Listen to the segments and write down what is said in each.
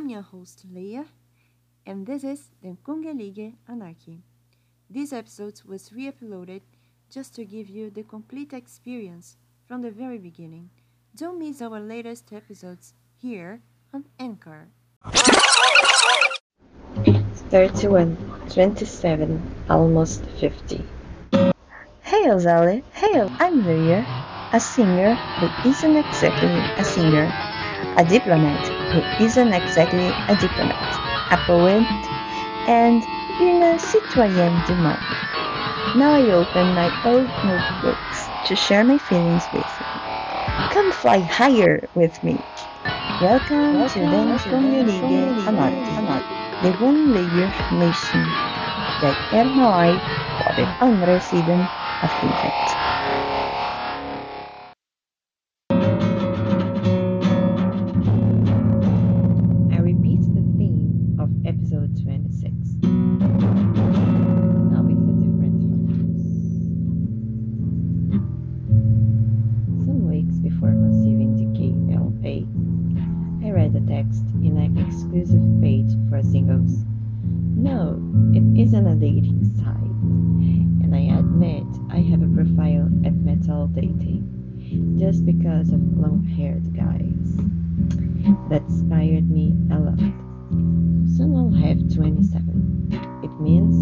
I'm your host Leah, and this is the Kungelige Anarchy. This episode was re uploaded just to give you the complete experience from the very beginning. Don't miss our latest episodes here on Anchor. 31, 27, almost 50. Hey Ozale, hey, I'm Leah, a singer who isn't exactly a singer, a diplomat who isn't exactly a diplomat, a poet, and une citoyenne du monde. Now I open my old notebooks to share my feelings with you. Come fly higher with me. Welcome, to Den Kungelige Anarchy, the one layer nation där er har på den andra sidan at Dating just because of long haired guys. That inspired me a lot. Soon I'll have 27. It means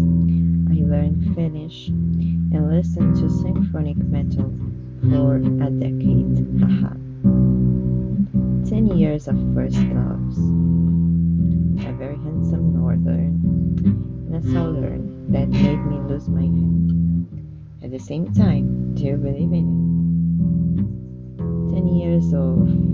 I learned Finnish and listened to symphonic metal for a decade. Haha. 10 years of first loves. A very handsome northern and a southern that made me lose my head. At the same time, do you believe in it? 10 years of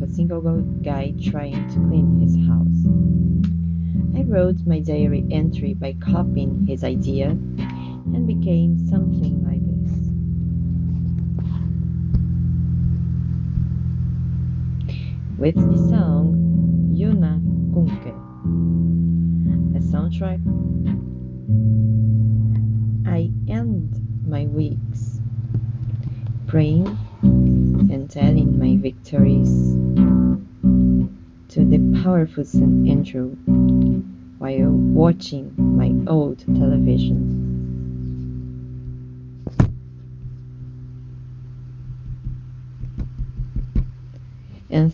of a single guy trying to clean his house. I wrote my diary entry by copying his idea and became something like this. With the song Yuna Kunke, a soundtrack, I end my weeks praying telling my victories to the powerful St. Andrew while watching my old television. And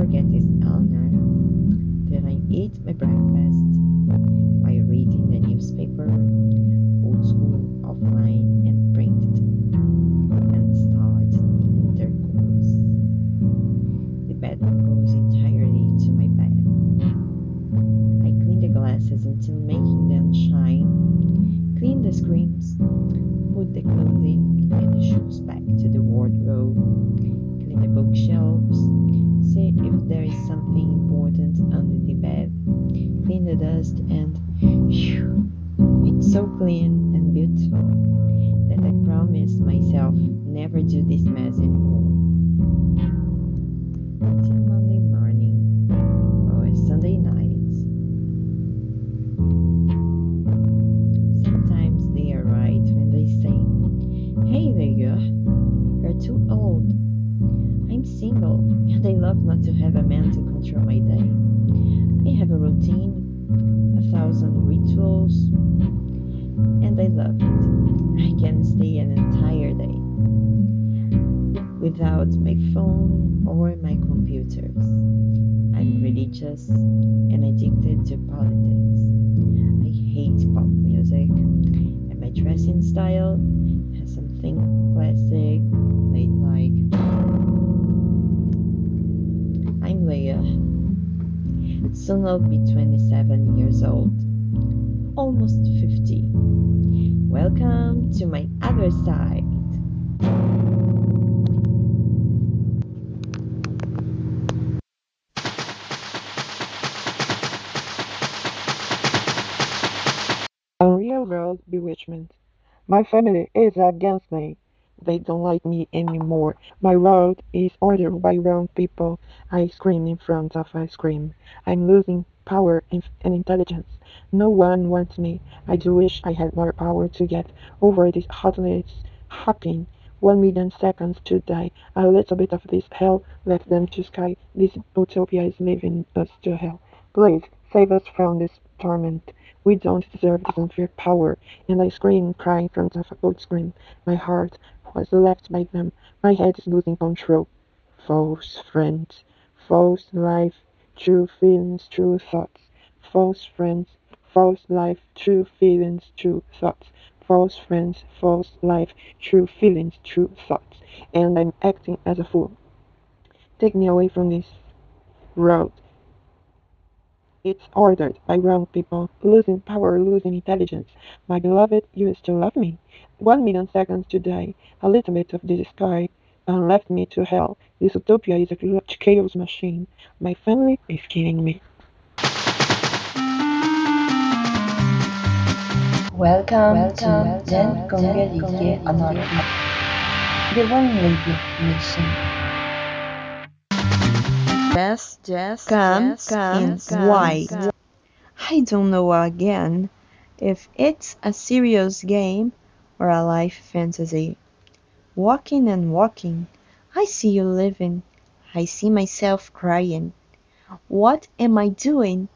Forget this Eleanor. Then I eat my breakfast while reading the newspaper, and phew, it's so clean and beautiful that I promise myself never do this mess anymore. Until Monday morning or Sunday night. Sometimes they are right when they say, Hey Leah, you're too old. I'm single and I love not to have a man to control my day. I have a routine, I can stay an entire day without my phone or my computers. I'm religious and addicted to politics. I hate pop music, and my dressing style has something classic, ladylike. I'm Leah. Soon I'll be 27 years old, almost 50. Welcome to my other side. A real World Bewitchment. My family is against me. They don't like me anymore. My world is ordered by wrong people. I scream in front of ice cream. I'm losing power and intelligence. No one wants me. I do wish I had more power to get over this heartless hopping. One million seconds to die. A little bit of this hell left them to sky. This utopia is leaving us to hell. Please save us from this torment. We don't deserve this unfair power. And I scream and cry in front of a scream. My heart was left by them. My head is losing control. False friends, false life, true feelings, true thoughts. False friends, false life, true feelings, true thoughts. False friends, false life, true feelings, true thoughts. And I'm acting as a fool. Take me away from this road. It's ordered by wrong people, losing power, losing intelligence. My beloved, you still love me. One million seconds to die. A little bit of this sky and left me to hell. This utopia is a chaos machine. My family is killing me. Welcome, to Den Kongelige Anarchy. The One Lady Nation. Jazz, jazz, comes jazz, in white. I don't know again if it's a serious game or a life fantasy. Walking and walking, I see you living. I see myself crying. What am I doing?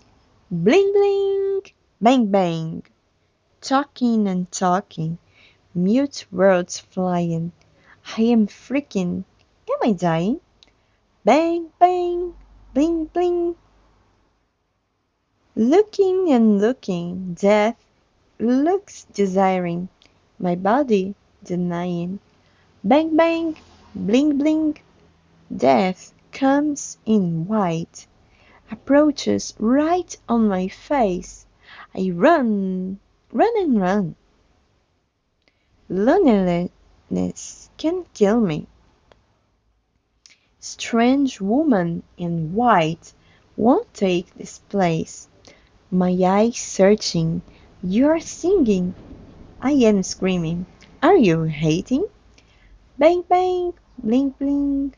Bling bling, bang bang. Talking and talking, mute words flying. I am freaking. Am I dying? Bang bang, bling bling. Looking and looking, death looks desiring, my body denying. Bang bang, bling bling. Death comes in white, approaches right on my face. I run, run and run. Loneliness can kill me. Strange woman in white won't take this place. My eyes searching, you're singing. I am screaming. Are you hating? Bang bang, bling bling.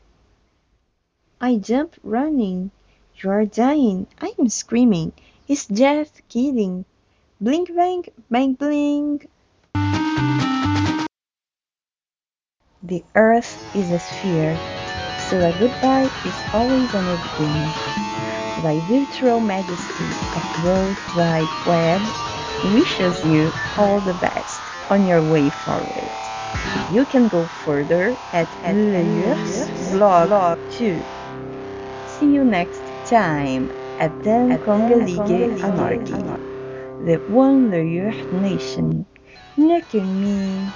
I jump running. You're dying. I'm screaming. Is death kidding? Blink bang, bang bling. The earth is a sphere, so a goodbye is always a new beginning. Thy virtual majesty of World Wide Web wishes you all the best on your way forward. You can go further at Leyer's blog too. See you next time at Den Kongelige Anarchy, the One Leyer Nation. Look at me.